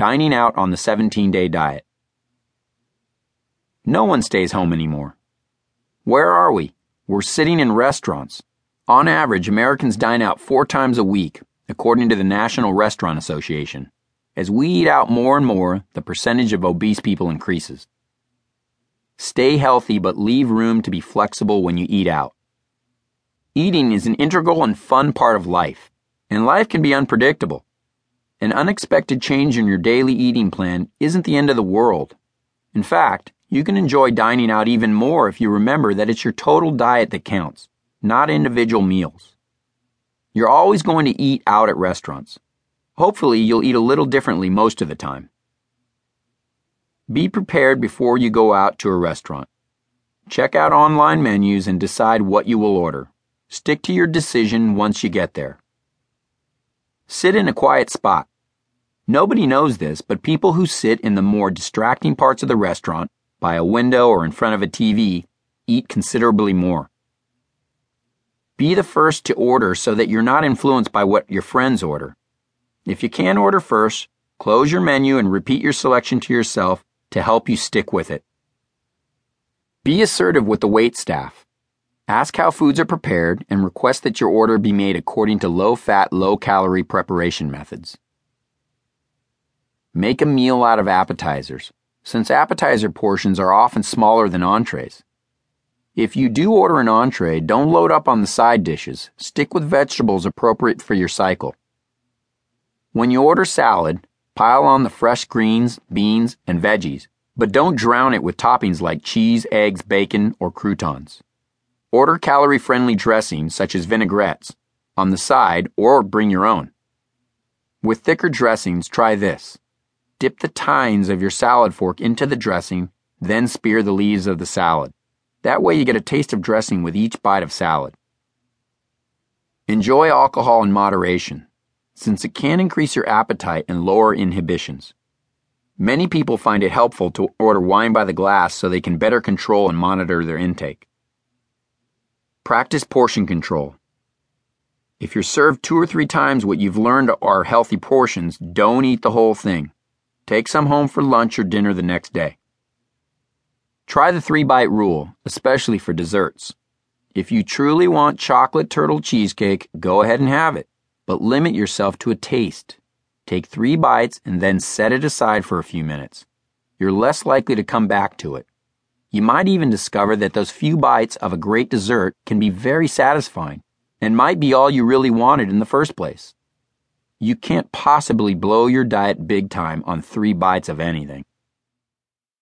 dining out on the 17 day diet. No one stays home anymore. Where are we? We're sitting in restaurants. On average, Americans dine out four times a week, according to the National Restaurant Association. As we eat out more and more, the percentage of obese people increases. Stay healthy, but leave room to be flexible when you eat out. Eating is an integral and fun part of life, and life can be unpredictable. An unexpected change in your daily eating plan isn't the end of the world. In fact, you can enjoy dining out even more if you remember that it's your total diet that counts, not individual meals. You're always going to eat out at restaurants. Hopefully, you'll eat a little differently most of the time. Be prepared before you go out to a restaurant. Check out online menus and decide what you will order. Stick to your decision once you get there. Sit in a quiet spot. Nobody knows this, but people who sit in the more distracting parts of the restaurant, by a window or in front of a TV, eat considerably more. Be the first to order so that you're not influenced by what your friends order. If you can't order first, close your menu and repeat your selection to yourself to help you stick with it. Be assertive with the wait staff. Ask how foods are prepared and request that your order be made according to low fat, low calorie preparation methods. Make a meal out of appetizers, since appetizer portions are often smaller than entrees. If you do order an entree, don't load up on the side dishes. Stick with vegetables appropriate for your cycle. When you order salad, pile on the fresh greens, beans, and veggies, but don't drown it with toppings like cheese, eggs, bacon, or croutons. Order calorie friendly dressings such as vinaigrettes on the side or bring your own. With thicker dressings, try this. Dip the tines of your salad fork into the dressing, then spear the leaves of the salad. That way you get a taste of dressing with each bite of salad. Enjoy alcohol in moderation, since it can increase your appetite and lower inhibitions. Many people find it helpful to order wine by the glass so they can better control and monitor their intake. Practice portion control. If you're served two or three times what you've learned are healthy portions, don't eat the whole thing. Take some home for lunch or dinner the next day. Try the three bite rule, especially for desserts. If you truly want chocolate turtle cheesecake, go ahead and have it, but limit yourself to a taste. Take three bites and then set it aside for a few minutes. You're less likely to come back to it. You might even discover that those few bites of a great dessert can be very satisfying and might be all you really wanted in the first place. You can't possibly blow your diet big time on three bites of anything.